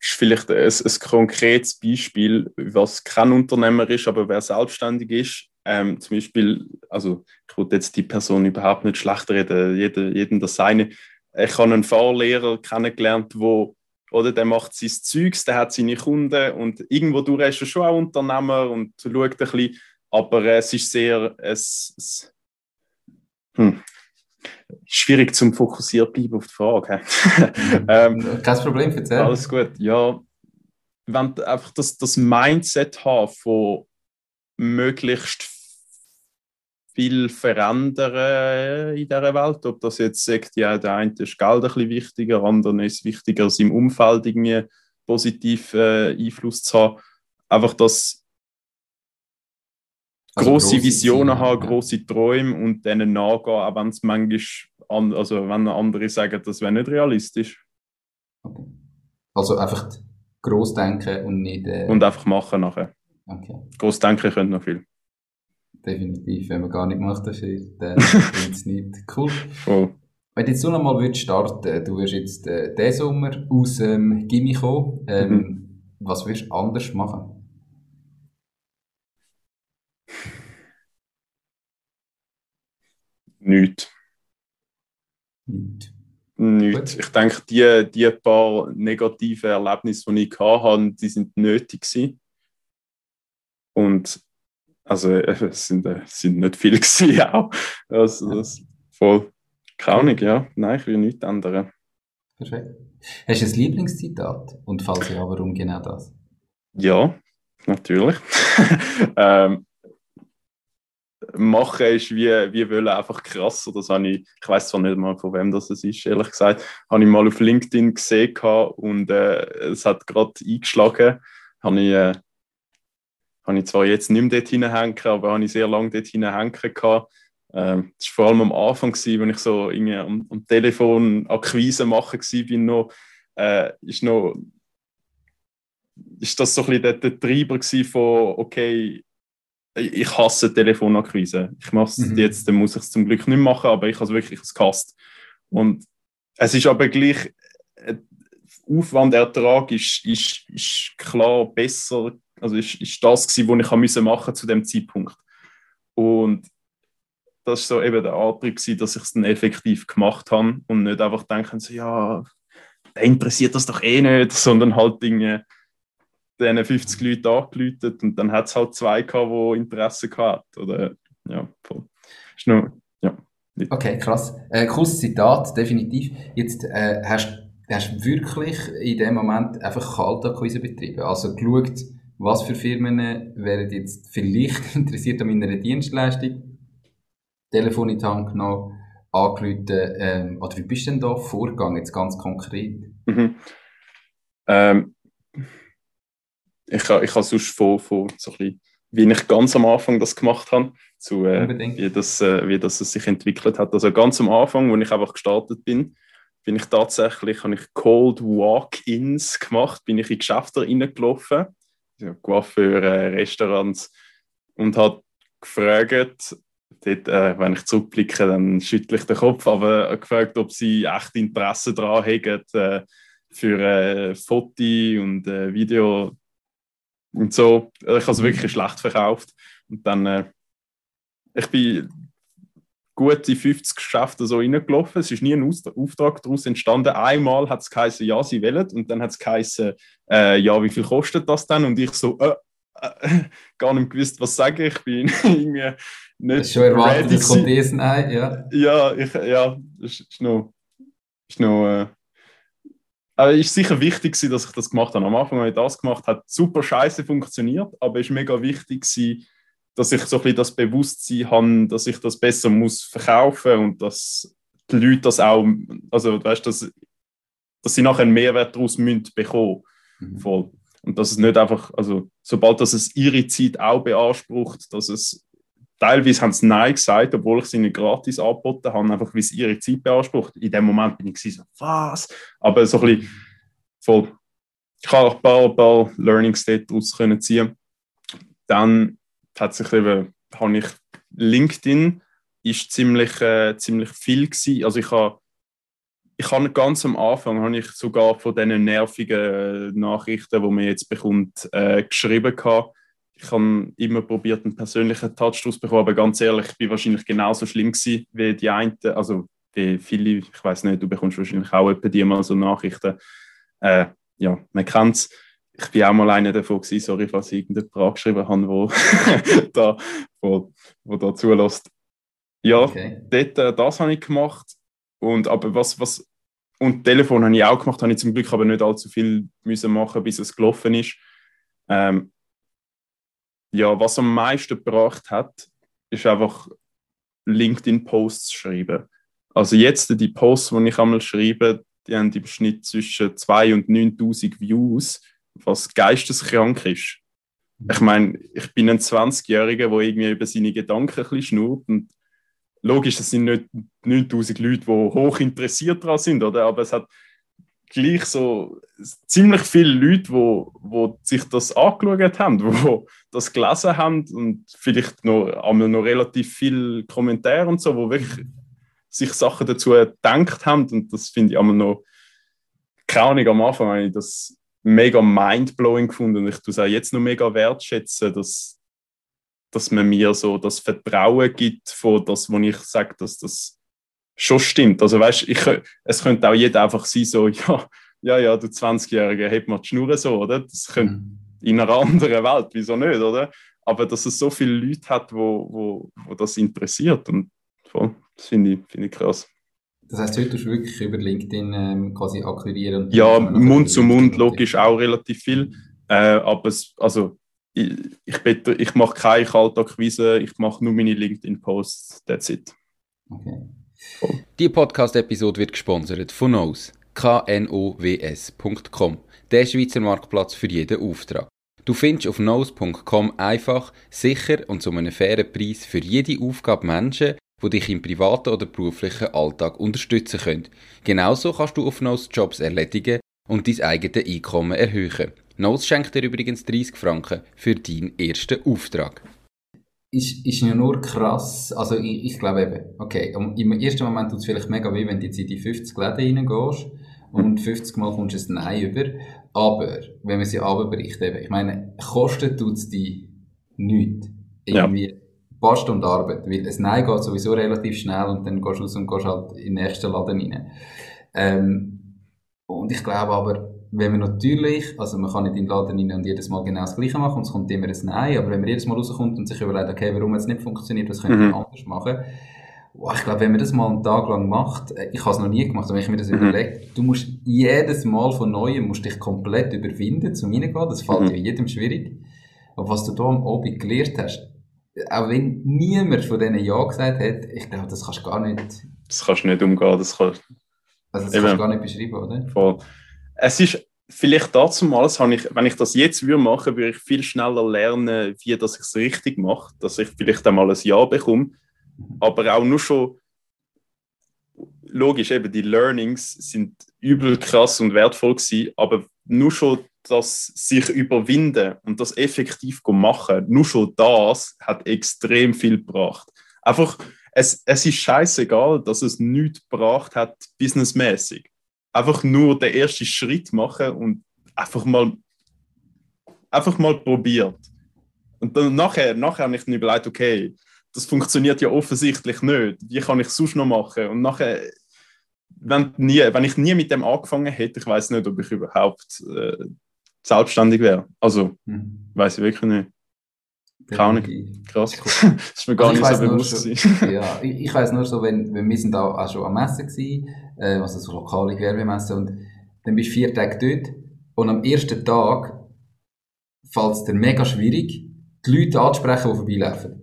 ist vielleicht ein, ein konkretes Beispiel, was kein Unternehmer ist, aber wer selbstständig ist. Ähm, zum Beispiel, also ich würde jetzt die Person überhaupt nicht schlecht reden, jeder, jedem das seine, ich habe einen Fahrlehrer kennengelernt, wo oder der macht sein Zeugs, der hat seine Kunden und irgendwo durch ist er schon auch Unternehmer und schaut ein bisschen, aber es ist sehr, es, es hm, schwierig zum fokussiert bleiben auf die Frage. ähm, Kein Problem, erzähl. Alles gut, ja. Wenn einfach das, das Mindset haben von möglichst viel verändern in dieser Welt. Ob das jetzt sagt, ja, der eine ist Geld ein bisschen wichtiger, der andere ist wichtiger, seinem Umfeld irgendwie positiv äh, Einfluss zu haben. Einfach das also große Visionen haben, ja. große Träume und denen nachgehen, auch wenn es manchmal, an, also wenn andere sagen, das wäre nicht realistisch. Okay. Also einfach groß denken und nicht. Äh... Und einfach machen nachher. Okay. Groß denken können noch viel definitiv. Wenn man gar nicht macht, dann bringt es nicht. Cool. Oh. Wenn jetzt du nochmal würdest starten, du wirst jetzt äh, diesen Sommer aus dem ähm, Gimmi kommen, ähm, mhm. was würdest du anders machen? Nichts. Nichts. Ich denke, die, die paar negativen Erlebnisse, die ich hatte, die sind nötig gewesen. Und also es sind, äh, sind nicht viele gewesen, auch. Also, das voll kraunig, ja. Nein, ich will nichts ändern. Perfekt. Hast du ein Lieblingszitat? Und falls ja, warum genau das? Ja, natürlich. ähm, machen ist wie, wie wollen einfach krasser. Das habe ich, ich weiß zwar nicht mal, von wem das ist, ehrlich gesagt, habe ich mal auf LinkedIn gesehen und äh, es hat gerade eingeschlagen. Habe ich äh, habe ich zwar jetzt nicht mehr dort hinhängen, aber habe ich sehr lange dort hinhängen gehabt. Ähm, war vor allem am Anfang, gewesen, wenn ich so irgendwie am, am Telefon Akquise machen war, noch, äh, ist noch ist das so ein bisschen der, der Treiber von, okay, ich hasse Telefonakquise. Ich mache es mhm. jetzt, dann muss ich es zum Glück nicht machen, aber ich habe es wirklich gehasst. Und es ist aber gleich, äh, Aufwand, Ertrag ist, ist, ist klar besser also ist, ist das gewesen, was ich machen musste zu dem Zeitpunkt. Und das war so eben der Antrieb, gewesen, dass ich es dann effektiv gemacht habe und nicht einfach denken, so, ja, der interessiert das doch eh nicht, sondern halt Dinge, diesen 50 Leute angelötet und dann hat es halt zwei gehabt, die Interesse hatten. Oder, ja, voll. Ist nur, ja. Okay, krass. Äh, cooles Zitat, definitiv. Jetzt äh, hast du wirklich in dem Moment einfach Kaltakquise betrieben. Also geschaut, was für Firmen wären jetzt vielleicht interessiert an meiner Dienstleistung? Telefon in die Hand genommen, angerufen, ähm, oder wie bist du denn da vorgegangen, jetzt ganz konkret? Mhm. Ähm, ich habe ich sonst von, von so ein bisschen, wie ich ganz am Anfang das gemacht habe, zu äh, wie, das, äh, wie das sich entwickelt hat. Also ganz am Anfang, als ich einfach gestartet bin, bin ich tatsächlich, habe ich Cold Walk-ins gemacht, bin ich in Geschäfte reingelaufen Coiffeur, Restaurants und hat gefragt, dort, äh, wenn ich zurückblicke, dann schüttle ich den Kopf, aber gefragt, ob sie echt Interesse daran haben, äh, für äh, Foto und äh, Video und so. Ich habe es wirklich schlecht verkauft. Und dann, äh, ich bin gute 50 Geschäfte so reingelaufen. Es ist nie ein Auftrag daraus entstanden. Einmal hat es geheißen, ja, sie wollen. Und dann hat es geheißen, äh, ja, wie viel kostet das denn? Und ich so, äh, äh, gar nicht gewusst, was sagen. Ich bin irgendwie nicht. Das ist schon erwartet, das Nein, ja. Ja, ich, ja, das ist noch. Ist noch äh, aber es ist sicher wichtig, dass ich das gemacht habe. Am Anfang habe ich das gemacht, hat super scheiße funktioniert, aber es ist mega wichtig, dass ich so ein bisschen das Bewusstsein habe, dass ich das besser muss verkaufen und dass die Leute das auch, also weißt, dass, dass sie nachher einen Mehrwert daraus müssen bekommen. Mhm. Voll. Und dass es nicht einfach, also sobald das es ihre Zeit auch beansprucht, dass es teilweise haben sie Nein gesagt, obwohl ich sie nicht gratis angeboten habe, einfach weil es ihre Zeit beansprucht. In dem Moment bin ich so, was? Aber so ein bisschen voll. Ich habe auch ein paar, ein paar Learnings daraus können ziehen. Dann tatsächlich eben, habe ich LinkedIn ist ziemlich, äh, ziemlich viel gewesen. Also ich habe ich habe ganz am Anfang habe ich sogar von diesen nervigen Nachrichten, die man jetzt bekommt, äh, geschrieben gehabt. Ich habe immer probiert, einen persönlichen Touch zu bekommen, aber ganz ehrlich, ich bin wahrscheinlich genauso schlimm gewesen wie die einen, also wie viele, ich weiß nicht, du bekommst wahrscheinlich auch etwa die mal so Nachrichten. Äh, ja, man kennt es. Ich bin auch mal einer davon gewesen, sorry, falls ich irgendjemand angeschrieben habe, wo, da, wo, wo da zulässt. Ja, okay. dort, äh, das habe ich gemacht. Und, aber was, was, und Telefon habe ich auch gemacht, habe ich zum Glück aber nicht allzu viel müssen machen, bis es gelaufen ist. Ähm, ja, was am meisten gebracht hat, ist einfach LinkedIn-Posts schreiben. Also jetzt die Posts, die ich einmal schreibe, die haben im Schnitt zwischen 2 und 9000 Views, was geisteskrank ist. Ich meine, ich bin ein 20-Jähriger, der irgendwie über seine Gedanken ein bisschen schnurrt und logisch, das sind nicht 9000 Leute, die hoch interessiert daran sind, oder? aber es hat gleich so ziemlich viele Leute, wo, wo sich das angeschaut haben, wo das gelesen haben und vielleicht noch einmal noch relativ viele Kommentare und so, wo wirklich sich Sachen dazu gedacht haben und das finde ich einmal noch keine am Anfang habe ich das mega mindblowing gefunden und ich tue es auch jetzt noch mega wertschätzen, dass, dass man mir so das Vertrauen gibt von das, wo ich sage, dass das schon stimmt. Also weißt, ich, es könnte auch jeder einfach sein, so, ja, ja, ja, du 20-Jähriger, heb mal die Schnur so, oder? Das könnte mhm. in einer anderen Welt, wieso nicht, oder? Aber dass es so viele Leute hat, wo, wo, wo das interessiert und voll, das finde ich, find ich krass. Das heißt, heute tust du wirklich über LinkedIn ähm, quasi akquirieren? Ja, Mund zu Mund logisch auch relativ viel. Äh, aber es, also, ich, ich, ich mache keine Kaltakquise, ich mache nur meine LinkedIn-Posts, that's it. Okay. Die Podcast-Episode wird gesponsert von Nose, knows.com, der Schweizer Marktplatz für jeden Auftrag. Du findest auf nose.com einfach, sicher und zu einem fairen Preis für jede Aufgabe Menschen, die dich im privaten oder beruflichen Alltag unterstützen können. Genauso kannst du auf Nose Jobs erledigen und dein eigenes Einkommen erhöhen. Nose schenkt dir übrigens 30 Franken für deinen ersten Auftrag ist, ist ja nur krass. Also ich, ich glaube eben, okay, im ersten Moment tut es vielleicht mega weh, wenn du jetzt in die 50 Läden reingehst und 50 Mal kommst du ein Nein über. Aber wenn man sie abbricht, eben, ich meine, kostet tut es die nichts. Irgendwie ja. paar Stunden Arbeit, weil ein Nein geht sowieso relativ schnell und dann gehst du raus und gehst halt in den nächsten Laden rein. Ähm, und ich glaube aber, wenn man natürlich, also man kann nicht in den Laden rein und jedes Mal genau das Gleiche machen und es kommt immer ein Nein, aber wenn man jedes Mal rauskommt und sich überlegt, okay, warum es nicht funktioniert, was könnte man mhm. anders machen, ich glaube, wenn man das mal einen Tag lang macht, äh, ich habe es noch nie gemacht, aber wenn ich mir das mhm. überlege, du musst jedes Mal von Neuem musst dich komplett überwinden, zum reingehen, das fällt mhm. jedem schwierig. Aber was du da am Abend gelernt hast, auch wenn niemand von denen Ja gesagt hat, ich glaube, das kannst du gar nicht... Das kannst du nicht umgehen, das kannst... Also das kannst du gar nicht beschreiben, oder? Voll es ist vielleicht habe ich, wenn ich das jetzt würde machen, würde ich viel schneller lernen, wie dass ich es richtig mache, dass ich vielleicht einmal ein Ja bekomme, aber auch nur schon logisch eben die Learnings sind übel krass und wertvoll gewesen, aber nur schon das sich überwinden und das effektiv machen, nur schon das hat extrem viel gebracht. Einfach, es, es ist scheißegal, dass es nichts gebracht hat, businessmäßig einfach nur den ersten Schritt machen und einfach mal, einfach mal probiert. Und dann nachher, nachher habe ich mir überlegt, okay, das funktioniert ja offensichtlich nicht. Wie kann ich es sonst noch machen? Und nachher, wenn, nie, wenn ich nie mit dem angefangen hätte, ich weiß nicht, ob ich überhaupt äh, selbstständig wäre. Also, mhm. weiß ich wirklich nicht. Keine Ahnung. Krass. das ist mir gar also nicht so bewusst. Schon, ja, ich, ich weiß nur so, wenn, wenn wir sind da auch schon am Messen gewesen, äh, also so lokale Gewerbemesse, und dann bist du vier Tage dort, und am ersten Tag fällt es dir mega schwierig, die Leute anzusprechen, die vorbeilaufen.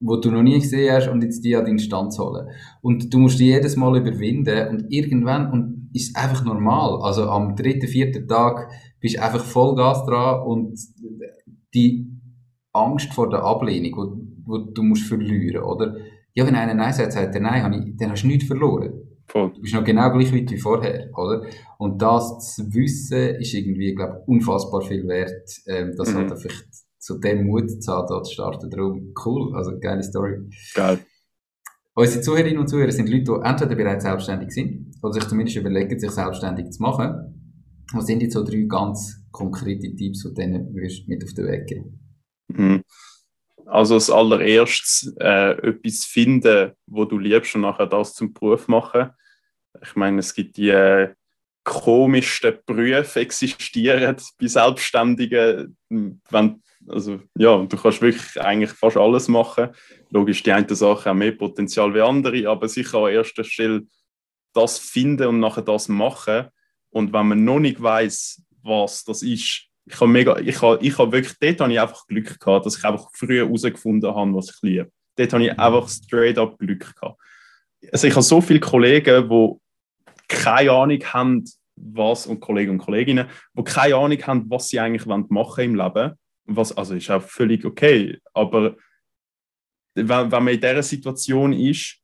Wo du noch nie gesehen hast und jetzt die an deinen Stand zu holen. Und du musst die jedes Mal überwinden und irgendwann, und ist einfach normal. Also am dritten, vierten Tag bist du einfach Vollgas dran und die Angst vor der Ablehnung, wo, wo du musst verlieren, oder? Ja, wenn einer Nein sagt, sagt er Nein, dann hast du nichts verloren. Voll. Du bist noch genau gleich weit wie vorher, oder? Und das zu wissen, ist irgendwie, glaube ich, unfassbar viel wert, ähm, das mhm. halt vielleicht zu dem Mut zu haben, da zu starten. Darum, cool, also geile Story. Geil. Unsere Zuhörerinnen und Zuhörer sind Leute, die entweder bereits selbstständig sind, oder sich zumindest überlegen, sich selbstständig zu machen. Was sind jetzt so drei ganz konkrete Tipps, die du denen mit auf den Weg geben Mhm. Also als allererstes äh, etwas finden, wo du liebst und nachher das zum Beruf machen. Ich meine, es gibt die äh, komischsten Berufe existieren bei Selbstständigen. Wenn, also, ja, du kannst wirklich eigentlich fast alles machen. Logisch, die eine Sache haben mehr Potenzial wie andere, aber sicher an erster Stelle das finden und nachher das machen. Und wenn man noch nicht weiß, was das ist, ich habe mega, ich habe, ich habe wirklich, dort habe ich einfach Glück gehabt, dass ich einfach früher herausgefunden habe, was ich liebe. Dort habe ich einfach straight up Glück gehabt. Also ich habe so viele Kollegen, die keine Ahnung haben, was, und Kollegen und Kolleginnen, die keine Ahnung haben, was sie eigentlich machen im Leben. Was, also ist auch völlig okay, aber wenn, wenn man in dieser Situation ist,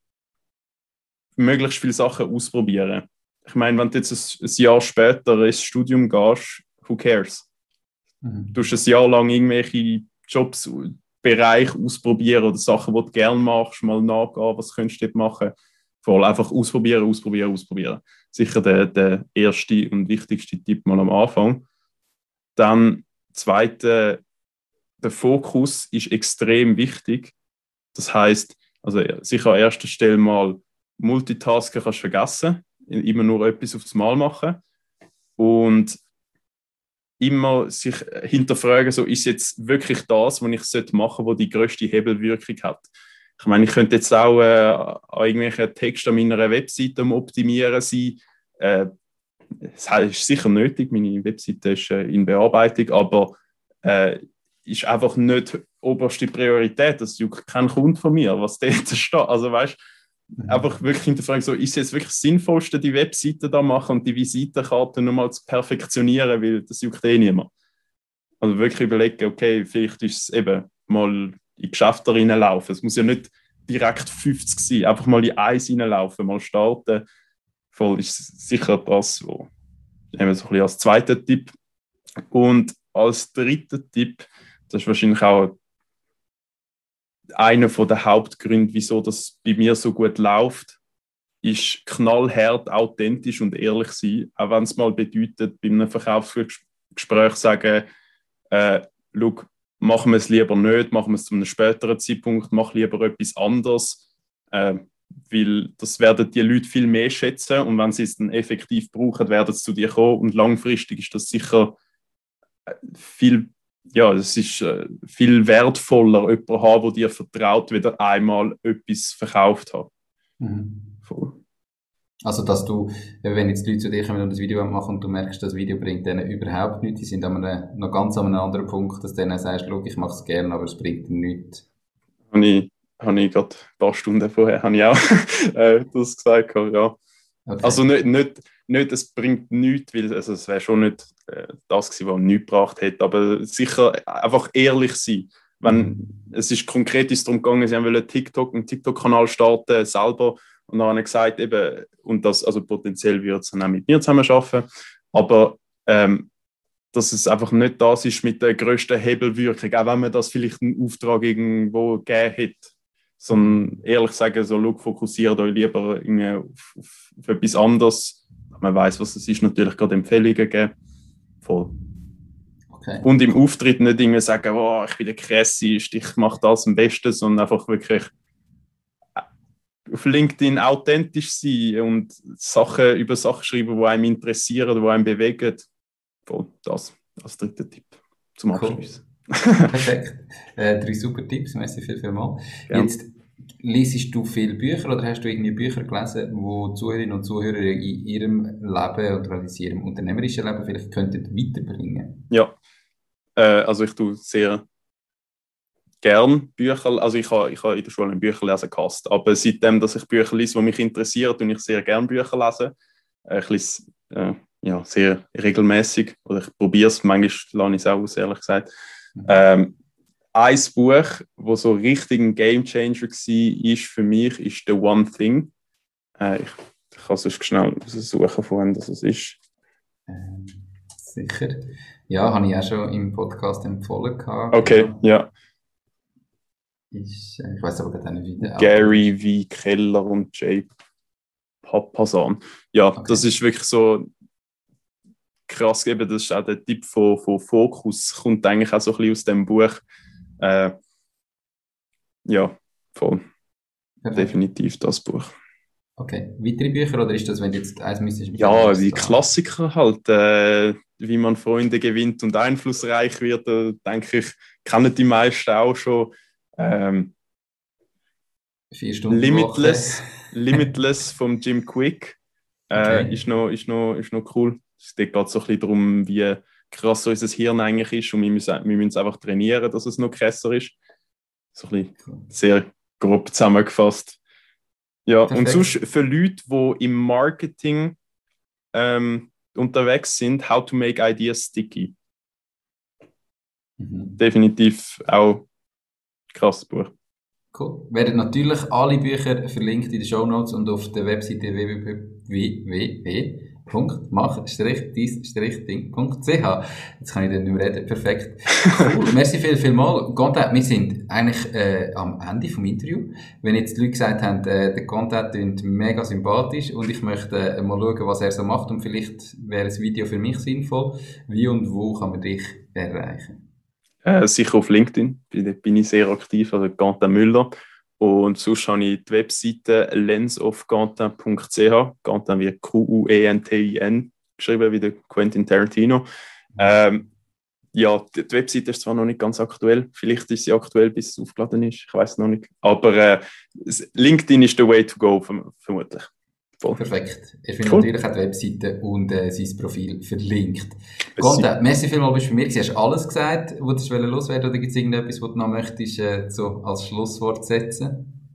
möglichst viele Sachen ausprobieren. Ich meine, wenn du jetzt ein, ein Jahr später ins Studium gehst, who cares? Mhm. Du hast ein Jahr lang irgendwelche Jobs, Bereich ausprobieren oder Sachen, die du gerne machst, mal nachgehen, was könntest du dort machen. Vor allem einfach ausprobieren, ausprobieren, ausprobieren. Sicher der, der erste und wichtigste Tipp mal am Anfang. Dann zweite, der Fokus ist extrem wichtig. Das heißt, also sicher an erster Stelle mal Multitasken kannst du vergessen, immer nur etwas aufs Mal machen. Und immer sich hinterfragen, so ist jetzt wirklich das, was ich machen sollte, was die größte Hebelwirkung hat. Ich meine, ich könnte jetzt auch äh, an irgendwelchen Texten an meiner Webseite optimieren sein. Äh, das ist sicher nötig, meine Webseite ist äh, in Bearbeitung, aber äh, ist einfach nicht oberste Priorität. Das juckt kein Kunde von mir, was dort steht. Also weißt einfach wirklich hinterfragen, so, ist es jetzt wirklich das Sinnvollste, die Webseite da machen und die Visitenkarte nochmal zu perfektionieren, weil das juckt eh niemand. Also wirklich überlegen, okay, vielleicht ist es eben mal in Geschäfte reinlaufen. Es muss ja nicht direkt 50 sein, einfach mal in eins reinlaufen, mal starten. Voll ist sicher das, wo eben so ein bisschen als zweiter Tipp. Und als dritter Tipp, das ist wahrscheinlich auch einer der Hauptgründe, wieso das bei mir so gut läuft, ist knallhart, authentisch und ehrlich sein. Auch wenn es mal bedeutet, bei einem Verkaufsgespräch sagen, äh, schau, machen wir es lieber nicht, machen wir es zu einem späteren Zeitpunkt, mach lieber etwas anderes, äh, weil das werden die Leute viel mehr schätzen und wenn sie es dann effektiv brauchen, werden sie zu dir kommen und langfristig ist das sicher äh, viel ja, es ist äh, viel wertvoller, jemanden haben, der dir vertraut, wieder einmal etwas verkauft hat. Mhm. Also, dass du, wenn jetzt die Leute zu dir kommen und das Video machen und du merkst, das Video bringt denen überhaupt nichts, die sind an einem, noch ganz an einem anderen Punkt, dass du denen sagst, ich mache es gerne, aber es bringt ihnen nichts. Habe ich, habe ich gerade ein paar Stunden vorher habe ich auch äh, das gesagt, ja. Okay. Also nicht, nicht, nicht, es bringt nichts, weil also es wäre schon nicht äh, das gewesen, was nichts gebracht hätte, aber sicher einfach ehrlich sein. Wenn, mhm. Es ist konkret ist darum gegangen, sie wollen TikTok, einen TikTok-Kanal starten, selber, und dann haben gesagt, eben, und das, also potenziell wird es dann auch mit mir zusammen arbeiten, aber ähm, dass es einfach nicht das ist mit der größten Hebelwirkung, auch wenn man das vielleicht einen Auftrag irgendwo gegeben hätte sondern ehrlich sagen, so, look, fokussiert euch lieber auf, auf, auf, etwas anderes. Man weiß, was es ist, natürlich gerade Empfehlungen geben. Voll. Okay. Und im Auftritt nicht irgendwie sagen, oh, ich bin der Krasseste, ich mache das am besten, sondern einfach wirklich auf LinkedIn authentisch sein und Sachen über Sachen schreiben, die einem interessieren, die einem bewegen. Voll, das als dritter Tipp zum Abschluss. Cool. Perfekt. Äh, drei super Tipps, merci viel, viel mal. Jetzt Lesest du viele Bücher oder hast du irgendwie Bücher gelesen, wo Zuhörerinnen und Zuhörer in ihrem Leben oder in ihrem unternehmerischen Leben vielleicht könnten weiterbringen? Ja, äh, also ich tue sehr gern Bücher, also ich habe ich ha in der Schule ein Bücher lesen gehasst, aber seitdem, dass ich Bücher lese, die mich interessieren, tue ich sehr gern Bücher lesen. Äh, ich lese äh, ja, sehr regelmäßig oder ich probiere es, manchmal lasse ich es auch aus, ehrlich gesagt. Mhm. Ähm, ein Buch, wo so richtig ein Gamechanger war, ist für mich, ist The One Thing. Äh, ich, ich kann sonst schnell suchen, von wem das ist. Ähm, sicher. Ja, habe ich auch schon im Podcast empfohlen. Gehabt. Okay, ja. Ist, äh, ich weiß aber gar nicht, wie Gary V. Keller und Jay Papasan. Ja, okay. das ist wirklich so krass. Eben, das ist auch der Tipp von, von Fokus, kommt eigentlich auch so ein bisschen aus dem Buch. Äh, ja, voll. Perfekt. Definitiv das Buch. Okay. Weitere Bücher oder ist das, wenn du jetzt eins müsstest? Ja, die Klassiker halt. Äh, wie man Freunde gewinnt und einflussreich wird, da denke ich, kennen die meisten auch schon. Ähm, Vier Stunden Limitless, Limitless vom Jim Quick äh, okay. ist, noch, ist, noch, ist noch cool. Es geht so ein bisschen darum, wie krass unser Hirn eigentlich ist und wir müssen, wir müssen es einfach trainieren, dass es noch krasser ist. So ein bisschen sehr grob zusammengefasst. Ja, Perfekt. und sonst für Leute, die im Marketing ähm, unterwegs sind, How to Make Ideas Sticky. Mhm. Definitiv auch krasses Buch. Cool. Werden natürlich alle Bücher verlinkt in den Show Notes und auf der Webseite www.mach-dies-ding.ch. Jetzt kann ich dann nicht mehr reden. Perfekt. Cool. Merci viel, viel mal. Content, wir sind eigentlich äh, am Ende vom Interview. Wenn jetzt die Leute gesagt haben, äh, der Content klingt mega sympathisch und ich möchte äh, mal schauen, was er so macht und vielleicht wäre ein Video für mich sinnvoll. Wie und wo kann man dich erreichen? Äh, sicher auf LinkedIn, da bin ich sehr aktiv, also Quentin Müller. Und sonst habe ich die Webseite lensofquentin.ch, Quentin wie Q-U-E-N-T-I-N, geschrieben wie der Quentin Tarantino. Ähm, ja, die, Webseite ist zwar noch nicht ganz aktuell, vielleicht ist sie aktuell, bis es aufgeladen ist, ich weiß noch nicht. Aber äh, LinkedIn ist der way to go, vermutlich. Voll. Perfekt. Er findet cool. natürlich auch die Webseite und äh, sein Profil verlinkt. Gonda, merci vielmals bist du bei mir. Hast du alles gesagt, was du loswerden oder gibt es irgendetwas, was du noch möchtest, äh, so als Schlusswort setzen?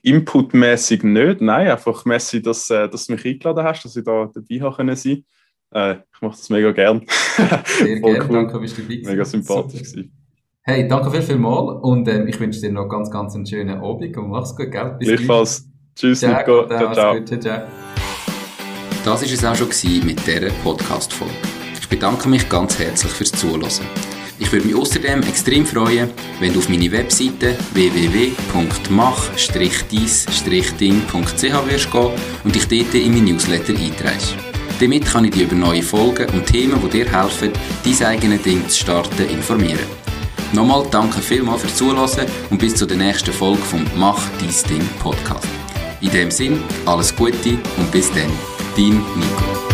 Inputmäßig nicht, nein, einfach merci, dass, äh, dass du mich eingeladen hast, dass ich da dabei habe können sein. Äh, ich mache das mega gern. Sehr gerne, cool. danke, bist du dabei Mega sympathisch gewesen. Hey, danke viel, viel mal und ähm, ich wünsche dir noch ganz, ganz einen schönen Abend und mach's gut, gell? Bis Gleichfalls. Tschüss, ciao, Nico. Ciao, ciao. Gut, ciao, Das war es auch schon mit dieser Podcast-Folge. Ich bedanke mich ganz herzlich fürs Zuhören. Ich würde mich außerdem extrem freuen, wenn du auf meine Webseite www.mach-dies-ding.ch wirst gehen und dich dort in mein Newsletter einträgst. Damit kann ich dich über neue Folgen und Themen, die dir helfen, dein eigenes Ding zu starten, informieren. Nochmal danke vielmals fürs Zuhören und bis zur nächsten Folge vom Mach Dies Ding Podcast. In dem Sinn, alles Gute und bis dann, dein Nico.